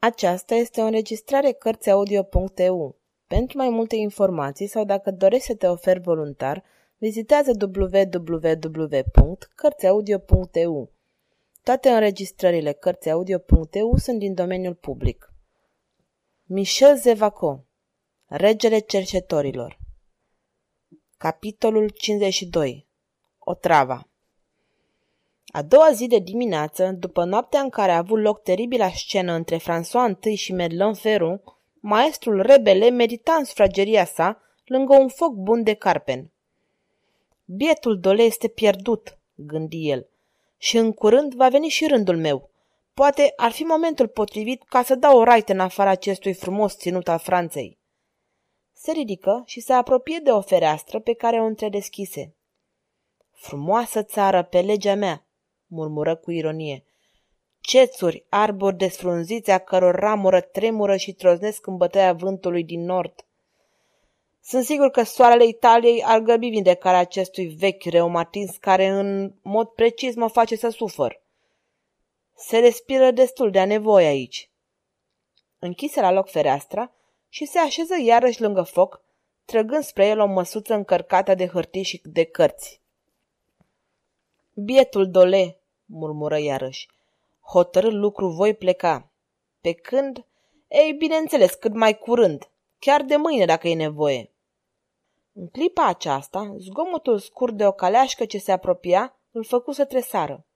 Aceasta este o înregistrare Cărțiaudio.eu. Pentru mai multe informații sau dacă dorești să te oferi voluntar, vizitează www.cărțiaudio.eu. Toate înregistrările Cărțiaudio.eu sunt din domeniul public. Michel Zevaco Regele cercetorilor Capitolul 52 Otrava a doua zi de dimineață, după noaptea în care a avut loc teribila scenă între François I și Merlin Ferron, maestrul rebele medita în sufrageria sa lângă un foc bun de carpen. Bietul dole este pierdut, gândi el, și în curând va veni și rândul meu. Poate ar fi momentul potrivit ca să dau o raită în afara acestui frumos ținut al Franței. Se ridică și se apropie de o fereastră pe care o întredeschise. Frumoasă țară pe legea mea, murmură cu ironie. Cețuri, arbori desfrunziți a căror ramură tremură și troznesc în bătăia vântului din nord. Sunt sigur că soarele Italiei ar găbi vindecarea acestui vechi reumatins care în mod precis mă face să sufăr. Se respiră destul de a nevoie aici. Închise la loc fereastra și se așeză iarăși lângă foc, trăgând spre el o măsuță încărcată de hârtii și de cărți. Bietul dole, murmură iarăși. Hotărât lucru voi pleca. Pe când? Ei, bineînțeles, cât mai curând. Chiar de mâine, dacă e nevoie. În clipa aceasta, zgomotul scurt de o caleașcă ce se apropia îl făcu să tresară.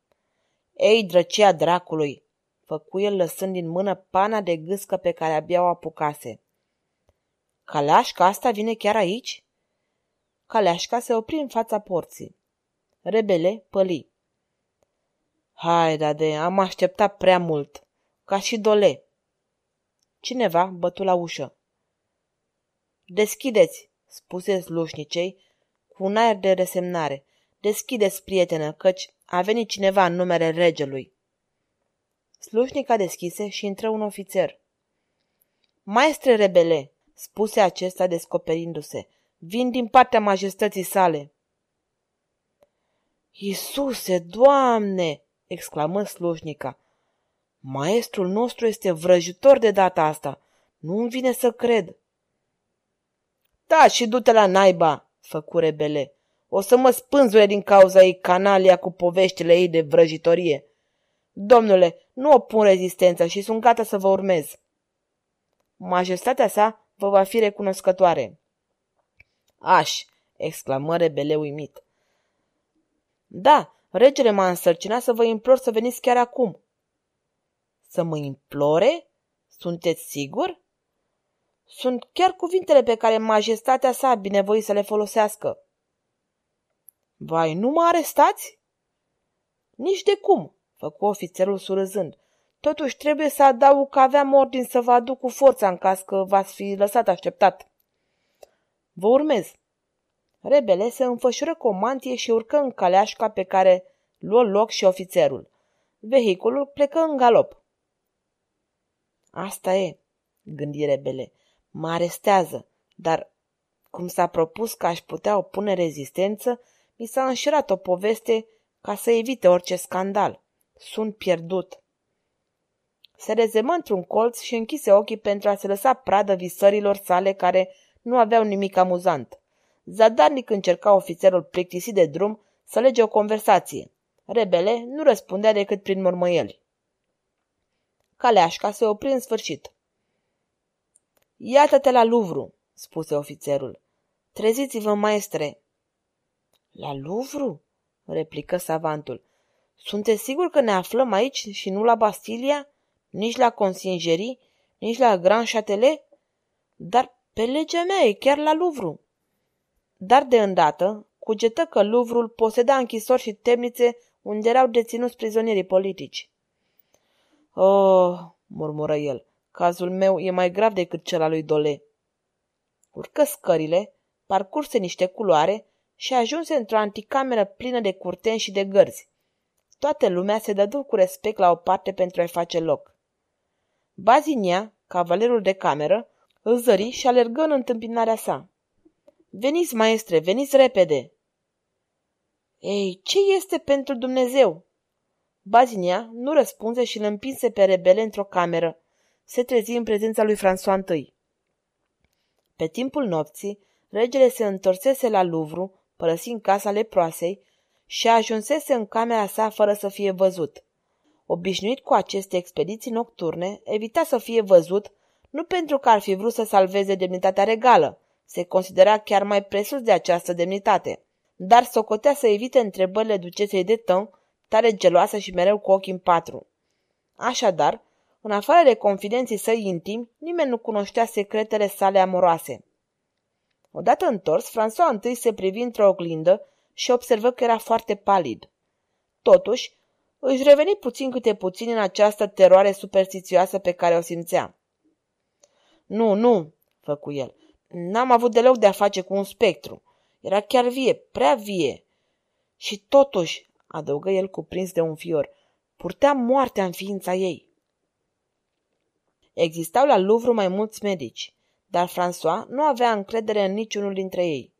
Ei, drăcia dracului!" făcu el lăsând din mână pana de gâscă pe care abia o apucase. Caleașca asta vine chiar aici?" Caleașca se opri în fața porții. Rebele păli. Hai, Dade, am așteptat prea mult. Ca și dole. Cineva bătu la ușă. Deschideți, spuse slușnicei cu un aer de resemnare. Deschideți, prietenă, căci a venit cineva în numele regelui. Slușnica deschise și intră un ofițer. Maestre rebele, spuse acesta descoperindu-se, vin din partea majestății sale. Iisuse, Doamne! exclamă slujnica. Maestrul nostru este vrăjitor de data asta. Nu-mi vine să cred. Da, și du-te la naiba, făcu rebele. O să mă spânzure din cauza ei canalia cu poveștile ei de vrăjitorie. Domnule, nu opun rezistență și sunt gata să vă urmez. Majestatea sa vă va fi recunoscătoare. Aș, exclamă rebele uimit. Da, regele m-a însărcinat să vă implor să veniți chiar acum. Să mă implore? Sunteți sigur? Sunt chiar cuvintele pe care majestatea sa a binevoit să le folosească. Vai, nu mă arestați? Nici de cum, făcu ofițerul surâzând. Totuși trebuie să adaug că aveam ordin să vă aduc cu forța în caz că v-ați fi lăsat așteptat. Vă urmez. Rebele se înfășură cu o mantie și urcă în caleașca pe care luă loc și ofițerul. Vehiculul plecă în galop. Asta e, gândi rebele. Mă arestează, dar cum s-a propus că aș putea opune rezistență, mi s-a înșirat o poveste ca să evite orice scandal. Sunt pierdut. Se rezemă într-un colț și închise ochii pentru a se lăsa pradă visărilor sale care nu aveau nimic amuzant. Zadarnic încerca ofițerul plictisit de drum să lege o conversație. Rebele nu răspundea decât prin mormăieli. Caleașca se opri în sfârșit. Iată-te la Luvru, spuse ofițerul. Treziți-vă, maestre. La Luvru? replică savantul. Sunteți sigur că ne aflăm aici și nu la Bastilia? Nici la Consingerii? Nici la Grand Châtelet? Dar pe legea mea e chiar la Luvru. Dar de îndată cugetă că Luvrul poseda închisori și temnițe unde erau deținuți prizonierii politici. Oh, murmură el, cazul meu e mai grav decât cel al lui Dole. Urcă scările, parcurse niște culoare și ajunse într-o anticameră plină de curteni și de gărzi. Toată lumea se dădu cu respect la o parte pentru a-i face loc. Bazinia, cavalerul de cameră, îl zări și alergă în întâmpinarea sa. Veniți, maestre, veniți repede! Ei, ce este pentru Dumnezeu? Bazinia nu răspunse și îl împinse pe rebele într-o cameră. se trezi în prezența lui François I. Pe timpul nopții, regele se întorsese la Louvre, părăsind casa leproasei, și ajunsese în camera sa fără să fie văzut. Obișnuit cu aceste expediții nocturne, evita să fie văzut, nu pentru că ar fi vrut să salveze demnitatea regală, se considera chiar mai presus de această demnitate, dar socotea să evite întrebările ducesei de tău, tare geloasă și mereu cu ochii în patru. Așadar, în afară de confidenții săi intimi, nimeni nu cunoștea secretele sale amoroase. Odată întors, François întâi se privi într-o oglindă și observă că era foarte palid. Totuși, își reveni puțin câte puțin în această teroare superstițioasă pe care o simțea. Nu, nu, făcu el. N-am avut deloc de a face cu un spectru. Era chiar vie, prea vie. Și totuși, adăugă el cuprins de un fior, purtea moartea în ființa ei. Existau la Louvre mai mulți medici, dar François nu avea încredere în niciunul dintre ei.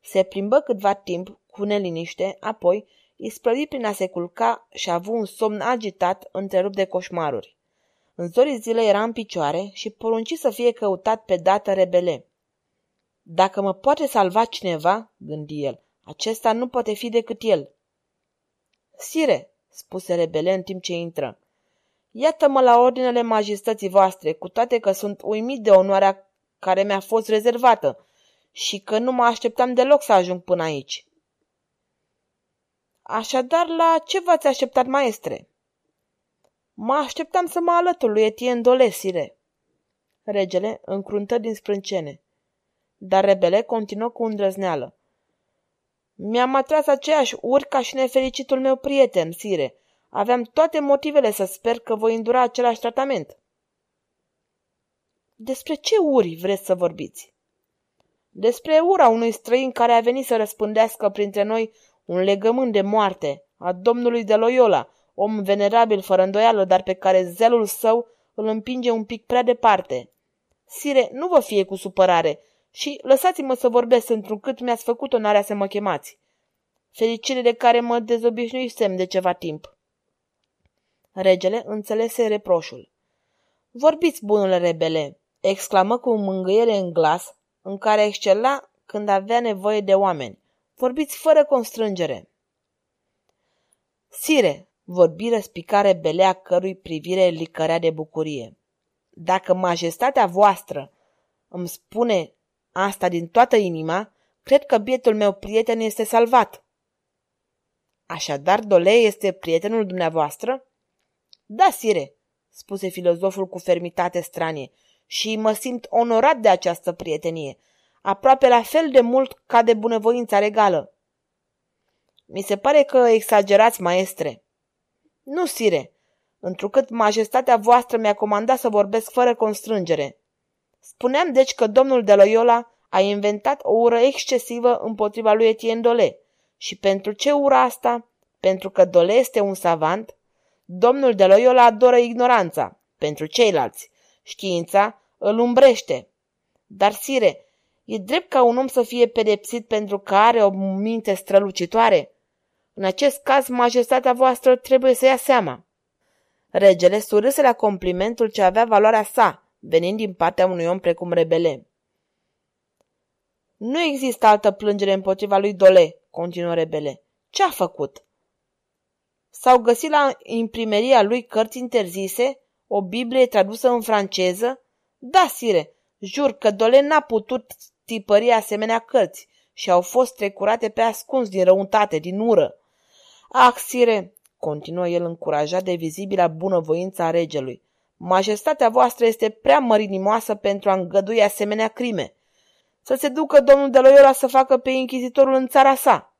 Se plimbă câtva timp cu neliniște, apoi isprăvi prin a se culca și a avut un somn agitat, întrerupt de coșmaruri. În zorii zilei era în picioare și porunci să fie căutat pe dată rebele. Dacă mă poate salva cineva, gândi el, acesta nu poate fi decât el. Sire, spuse rebele în timp ce intră, iată-mă la ordinele majestății voastre, cu toate că sunt uimit de onoarea care mi-a fost rezervată și că nu mă așteptam deloc să ajung până aici. Așadar, la ce v-ați așteptat, maestre? Mă așteptam să mă alătur lui Etienne Dolesire. Regele încruntă din sprâncene. Dar rebele continuă cu îndrăzneală. Mi-am atras aceeași uri ca și nefericitul meu prieten, sire. Aveam toate motivele să sper că voi îndura același tratament. Despre ce uri vreți să vorbiți? Despre ura unui străin care a venit să răspândească printre noi un legământ de moarte a domnului de Loyola, om venerabil fără îndoială, dar pe care zelul său îl împinge un pic prea departe. Sire, nu vă fie cu supărare și lăsați-mă să vorbesc întrucât mi-ați făcut onarea să mă chemați. Fericire de care mă dezobișnuisem de ceva timp. Regele înțelese reproșul. Vorbiți, bunule rebele, exclamă cu mângâiere în glas, în care excela când avea nevoie de oameni. Vorbiți fără constrângere. Sire, vorbi răspicare belea cărui privire licărea de bucurie. Dacă majestatea voastră îmi spune asta din toată inima, cred că bietul meu prieten este salvat. Așadar, Dole este prietenul dumneavoastră? Da, sire, spuse filozoful cu fermitate stranie, și mă simt onorat de această prietenie, aproape la fel de mult ca de bunăvoința regală. Mi se pare că exagerați, maestre. Nu, sire, întrucât majestatea voastră mi-a comandat să vorbesc fără constrângere. Spuneam deci că domnul de Loyola a inventat o ură excesivă împotriva lui Etienne Dole. Și pentru ce ura asta? Pentru că Dole este un savant? Domnul de Loyola adoră ignoranța. Pentru ceilalți. Știința îl umbrește. Dar, sire, e drept ca un om să fie pedepsit pentru că are o minte strălucitoare? În acest caz, majestatea voastră trebuie să ia seama. Regele surâse la complimentul ce avea valoarea sa, venind din partea unui om precum Rebele. Nu există altă plângere împotriva lui Dole, continuă Rebele. Ce a făcut? S-au găsit la imprimeria lui cărți interzise, o Biblie tradusă în franceză? Da, sire, jur că Dole n-a putut tipări asemenea cărți și au fost trecurate pe ascuns din răutate, din ură. Ah, sire, continuă el încurajat de vizibila bunăvoința regelui, majestatea voastră este prea mărinimoasă pentru a îngădui asemenea crime. Să se ducă domnul de Loyola să facă pe inchizitorul în țara sa.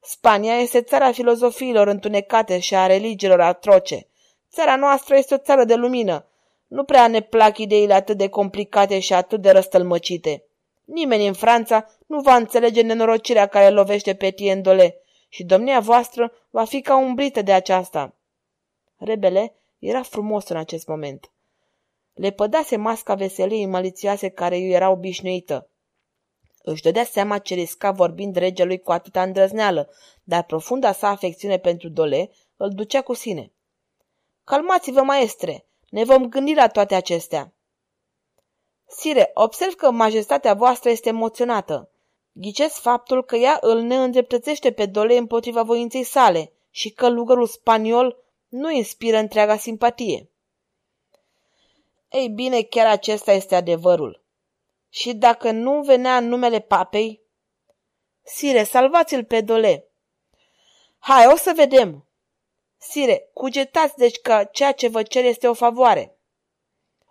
Spania este țara filozofiilor întunecate și a religiilor atroce. Țara noastră este o țară de lumină. Nu prea ne plac ideile atât de complicate și atât de răstălmăcite. Nimeni în Franța nu va înțelege nenorocirea care lovește pe Tiendole și domnia voastră va fi ca umbrită de aceasta. Rebele era frumos în acest moment. Le pădase masca veseliei malițioase care îi era obișnuită. Își dădea seama ce risca vorbind regelui cu atâta îndrăzneală, dar profunda sa afecțiune pentru Dole îl ducea cu sine. Calmați-vă, maestre! Ne vom gândi la toate acestea. Sire, observ că majestatea voastră este emoționată. Ghicesc faptul că ea îl neîndreptățește pe Dole împotriva voinței sale și că lugărul spaniol nu inspiră întreaga simpatie. Ei bine, chiar acesta este adevărul. Și dacă nu venea în numele papei? Sire, salvați-l pe Dole. Hai, o să vedem. Sire, cugetați deci că ceea ce vă cer este o favoare.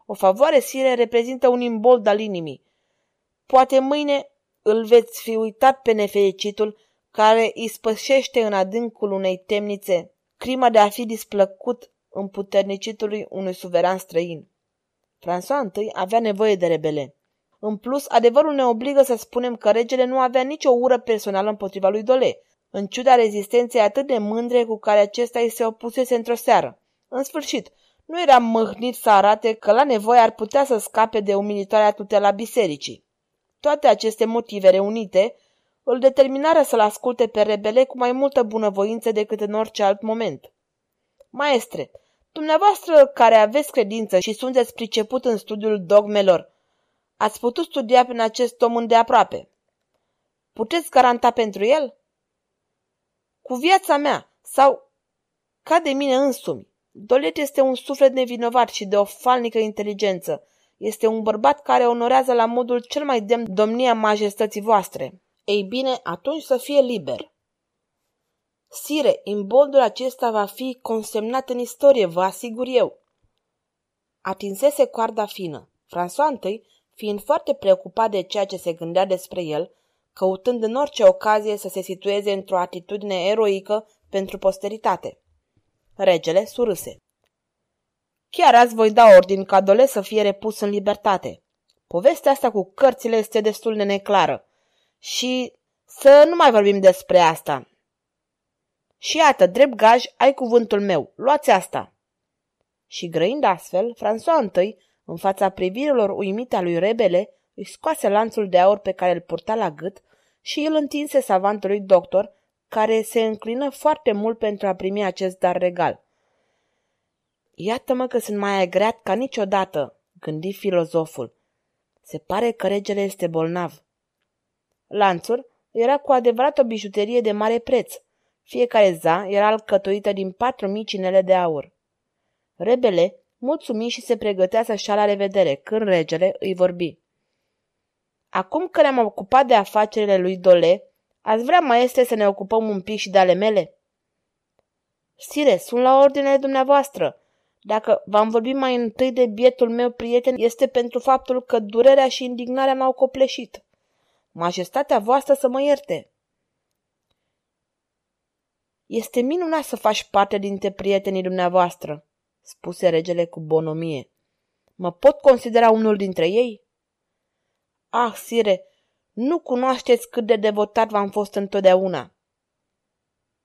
O favoare, sire, reprezintă un imbold al inimii. Poate mâine îl veți fi uitat pe nefericitul care îi spășește în adâncul unei temnițe crima de a fi displăcut împuternicitului unui suveran străin. François I avea nevoie de rebele. În plus, adevărul ne obligă să spunem că regele nu avea nicio ură personală împotriva lui Dole, în ciuda rezistenței atât de mândre cu care acesta îi se opusese într-o seară. În sfârșit, nu era mâhnit să arate că la nevoie ar putea să scape de umilitoarea tutela bisericii. Toate aceste motive reunite îl determinară să-l asculte pe rebele cu mai multă bunăvoință decât în orice alt moment. Maestre, dumneavoastră care aveți credință și sunteți priceput în studiul dogmelor, ați putut studia prin acest om îndeaproape. Puteți garanta pentru el? Cu viața mea sau ca de mine însumi. Dolet este un suflet nevinovat și de o falnică inteligență. Este un bărbat care onorează la modul cel mai demn domnia majestății voastre. Ei bine, atunci să fie liber. Sire, imboldul acesta va fi consemnat în istorie, vă asigur eu. Atinsese coarda fină. François I, fiind foarte preocupat de ceea ce se gândea despre el, căutând în orice ocazie să se situeze într-o atitudine eroică pentru posteritate. Regele surâse. Chiar azi voi da ordin ca Dole să fie repus în libertate. Povestea asta cu cărțile este destul de neclară. Și să nu mai vorbim despre asta. Și iată, drept gaj, ai cuvântul meu. Luați asta. Și grăind astfel, François I, în fața privirilor uimite a lui Rebele, îi scoase lanțul de aur pe care îl purta la gât și îl întinse savantului doctor, care se înclină foarte mult pentru a primi acest dar regal. Iată-mă că sunt mai agreat ca niciodată, gândi filozoful. Se pare că regele este bolnav. Lanțul era cu adevărat o bijuterie de mare preț. Fiecare za era alcătuită din patru mici inele de aur. Rebele mulțumi și se pregătea să-și la revedere, când regele îi vorbi. Acum că ne-am ocupat de afacerile lui Dole, ați vrea, maestre, să ne ocupăm un pic și de ale mele? Sire, sunt la ordinele dumneavoastră. Dacă v-am vorbit mai întâi de bietul meu prieten, este pentru faptul că durerea și indignarea m-au copleșit. Majestatea voastră să mă ierte. Este minunat să faci parte dintre prietenii dumneavoastră, spuse regele cu bonomie. Mă pot considera unul dintre ei? Ah, sire, nu cunoașteți cât de devotat v-am fost întotdeauna.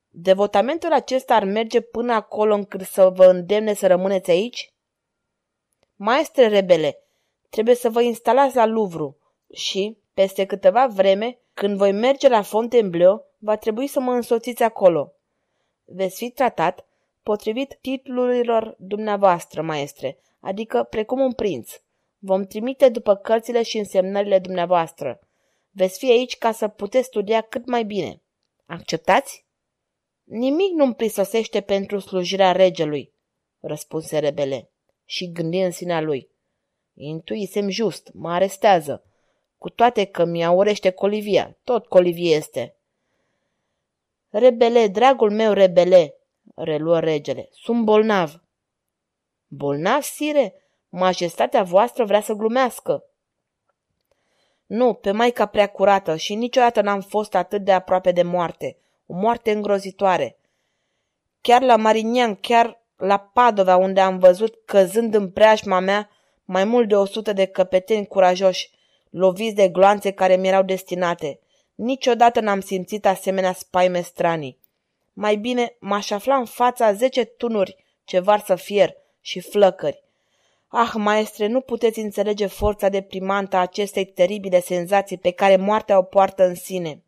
Devotamentul acesta ar merge până acolo încât să vă îndemne să rămâneți aici? Maestre rebele, trebuie să vă instalați la Louvre și, peste câteva vreme, când voi merge la Fontainebleau, va trebui să mă însoțiți acolo. Veți fi tratat potrivit titlurilor dumneavoastră, maestre, adică precum un prinț. Vom trimite după cărțile și însemnările dumneavoastră. Veți fi aici ca să puteți studia cât mai bine. Acceptați? Nimic nu-mi prisosește pentru slujirea regelui, răspunse rebele și gândi în sinea lui. Intuisem just, mă arestează. Cu toate că mi-a urește colivia, tot colivie este. Rebele, dragul meu rebele, reluă regele, sunt bolnav. Bolnav, sire? Majestatea voastră vrea să glumească. Nu, pe maica prea curată și niciodată n-am fost atât de aproape de moarte. O moarte îngrozitoare. Chiar la Marignan, chiar la Padova, unde am văzut căzând în preajma mea mai mult de o sută de căpeteni curajoși, loviți de gloanțe care mi erau destinate. Niciodată n-am simțit asemenea spaime stranii. Mai bine m-aș afla în fața zece tunuri ce varsă fier și flăcări. Ah, maestre, nu puteți înțelege forța deprimantă a acestei teribile senzații pe care moartea o poartă în sine.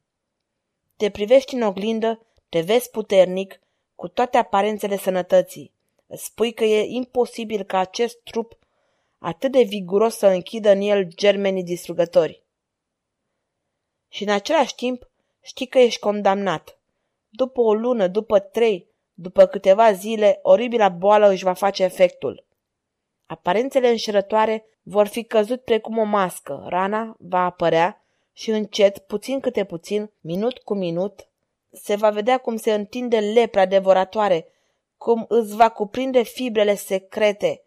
Te privești în oglindă, te vezi puternic, cu toate aparențele sănătății. Spui că e imposibil ca acest trup atât de viguros să închidă în el germenii distrugători. Și în același timp știi că ești condamnat. După o lună, după trei, după câteva zile, oribila boală își va face efectul. Aparențele înșelătoare vor fi căzut precum o mască, rana va apărea și încet, puțin câte puțin, minut cu minut, se va vedea cum se întinde lepra devoratoare, cum îți va cuprinde fibrele secrete,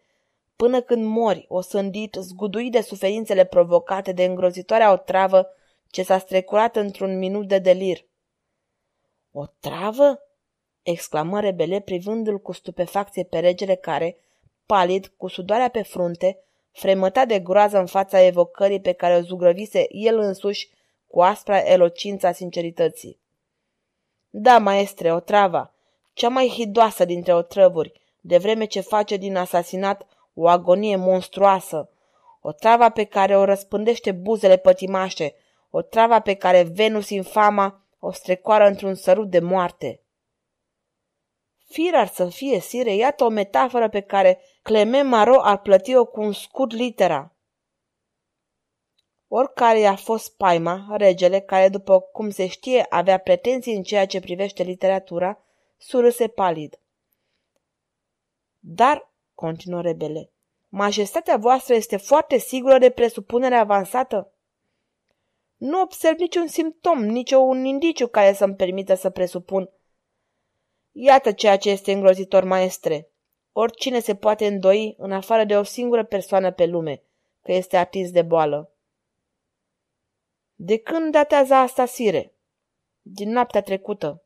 până când mori, osândit, zguduit de suferințele provocate de îngrozitoarea otravă ce s-a strecurat într-un minut de delir. O travă? exclamă rebele privându-l cu stupefacție pe regele care, palid, cu sudoarea pe frunte, fremăta de groază în fața evocării pe care o zugrăvise el însuși cu aspra elocința sincerității. Da, maestre, o trava, cea mai hidoasă dintre otrăvuri, de vreme ce face din asasinat o agonie monstruoasă, o travă pe care o răspândește buzele pătimașe, o travă pe care Venus infama o strecoară într-un sărut de moarte. Fir ar să fie, sire, iată o metaforă pe care Clement Maro ar plăti-o cu un scurt litera. Oricare i-a fost paima, regele, care, după cum se știe, avea pretenții în ceea ce privește literatura, surâse palid. Dar, continuă rebele, majestatea voastră este foarte sigură de presupunere avansată? Nu observ niciun simptom, nici un indiciu care să-mi permită să presupun. Iată ceea ce este îngrozitor, maestre. Oricine se poate îndoi în afară de o singură persoană pe lume, că este atins de boală. De când datează asta, sire? Din noaptea trecută.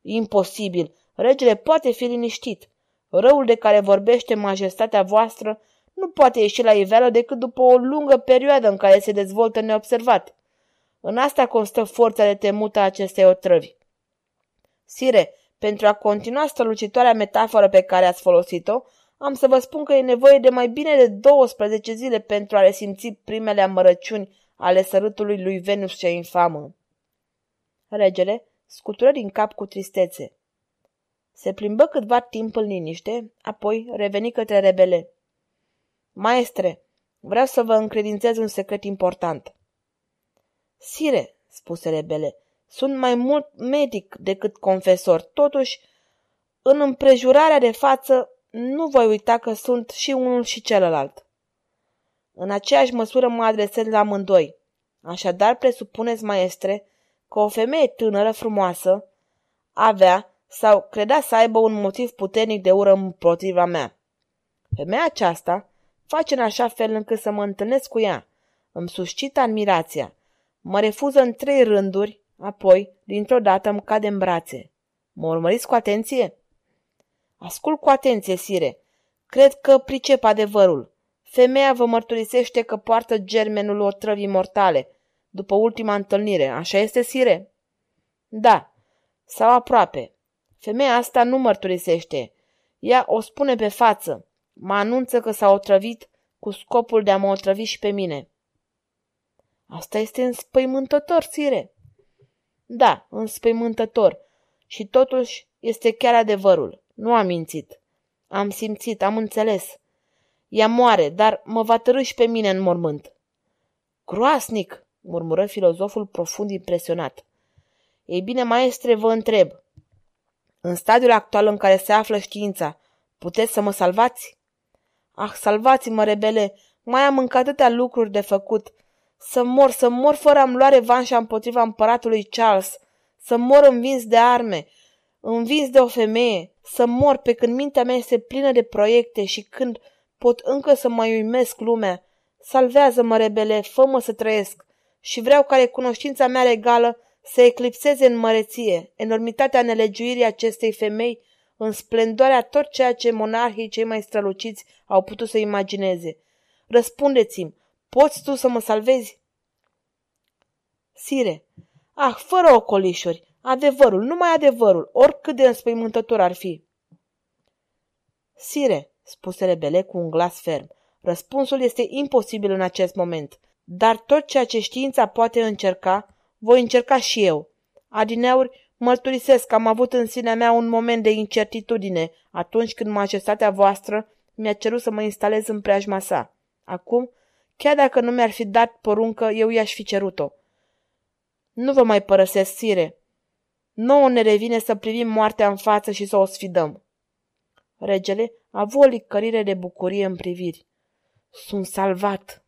Imposibil. Regele poate fi liniștit. Răul de care vorbește majestatea voastră nu poate ieși la iveală decât după o lungă perioadă în care se dezvoltă neobservat. În asta constă forța de temută a acestei otrăvi. Sire, pentru a continua strălucitoarea metaforă pe care ați folosit-o, am să vă spun că e nevoie de mai bine de 12 zile pentru a resimți primele amărăciuni ale sărutului lui Venus ce infamă. Regele scutură din cap cu tristețe. Se plimbă câtva timp în liniște, apoi reveni către rebele. Maestre, vreau să vă încredințez un secret important. Sire, spuse rebele, sunt mai mult medic decât confesor. Totuși, în împrejurarea de față, nu voi uita că sunt și unul și celălalt. În aceeași măsură mă adresez la amândoi. Așadar, presupuneți, maestre, că o femeie tânără, frumoasă, avea sau credea să aibă un motiv puternic de ură împotriva mea. Femeia aceasta face în așa fel încât să mă întâlnesc cu ea. Îmi suscită admirația. Mă refuză în trei rânduri, apoi, dintr-o dată, îmi cade în brațe. Mă urmăriți cu atenție? Ascult cu atenție, sire. Cred că pricep adevărul. Femeia vă mărturisește că poartă germenul otrăvii mortale, după ultima întâlnire. Așa este, sire? Da, sau aproape. Femeia asta nu mărturisește. Ea o spune pe față. Mă anunță că s-a otrăvit cu scopul de a mă otrăvi și pe mine. Asta este înspăimântător, sire. Da, înspăimântător. Și totuși este chiar adevărul. Nu am mințit. Am simțit, am înțeles. Ea moare, dar mă va târâ și pe mine în mormânt. Groasnic, murmură filozoful profund impresionat. Ei bine, maestre, vă întreb. În stadiul actual în care se află știința, puteți să mă salvați? Ah, salvați-mă, rebele, mai am încă atâtea lucruri de făcut. Să mor, să mor fără a-mi lua revanșa împotriva împăratului Charles, să mor învins de arme, învins de o femeie, să mor pe când mintea mea este plină de proiecte și când pot încă să mai uimesc lumea. Salvează-mă, rebele, fă-mă să trăiesc și vreau ca recunoștința mea regală să eclipseze în măreție enormitatea nelegiuirii acestei femei în splendoarea tot ceea ce monarhii cei mai străluciți au putut să imagineze. Răspundeți-mi, poți tu să mă salvezi? Sire, ah, fără ocolișuri, adevărul, numai adevărul, oricât de înspăimântător ar fi. Sire, spuse rebele cu un glas ferm, răspunsul este imposibil în acest moment, dar tot ceea ce știința poate încerca, voi încerca și eu. Adineauri, Mărturisesc că am avut în sinea mea un moment de incertitudine atunci când majestatea voastră mi-a cerut să mă instalez în preajma sa. Acum, chiar dacă nu mi-ar fi dat poruncă, eu i-aș fi cerut-o. Nu vă mai părăsesc, sire. Nouă ne revine să privim moartea în față și să o sfidăm. Regele a avut o licărire de bucurie în priviri. Sunt salvat!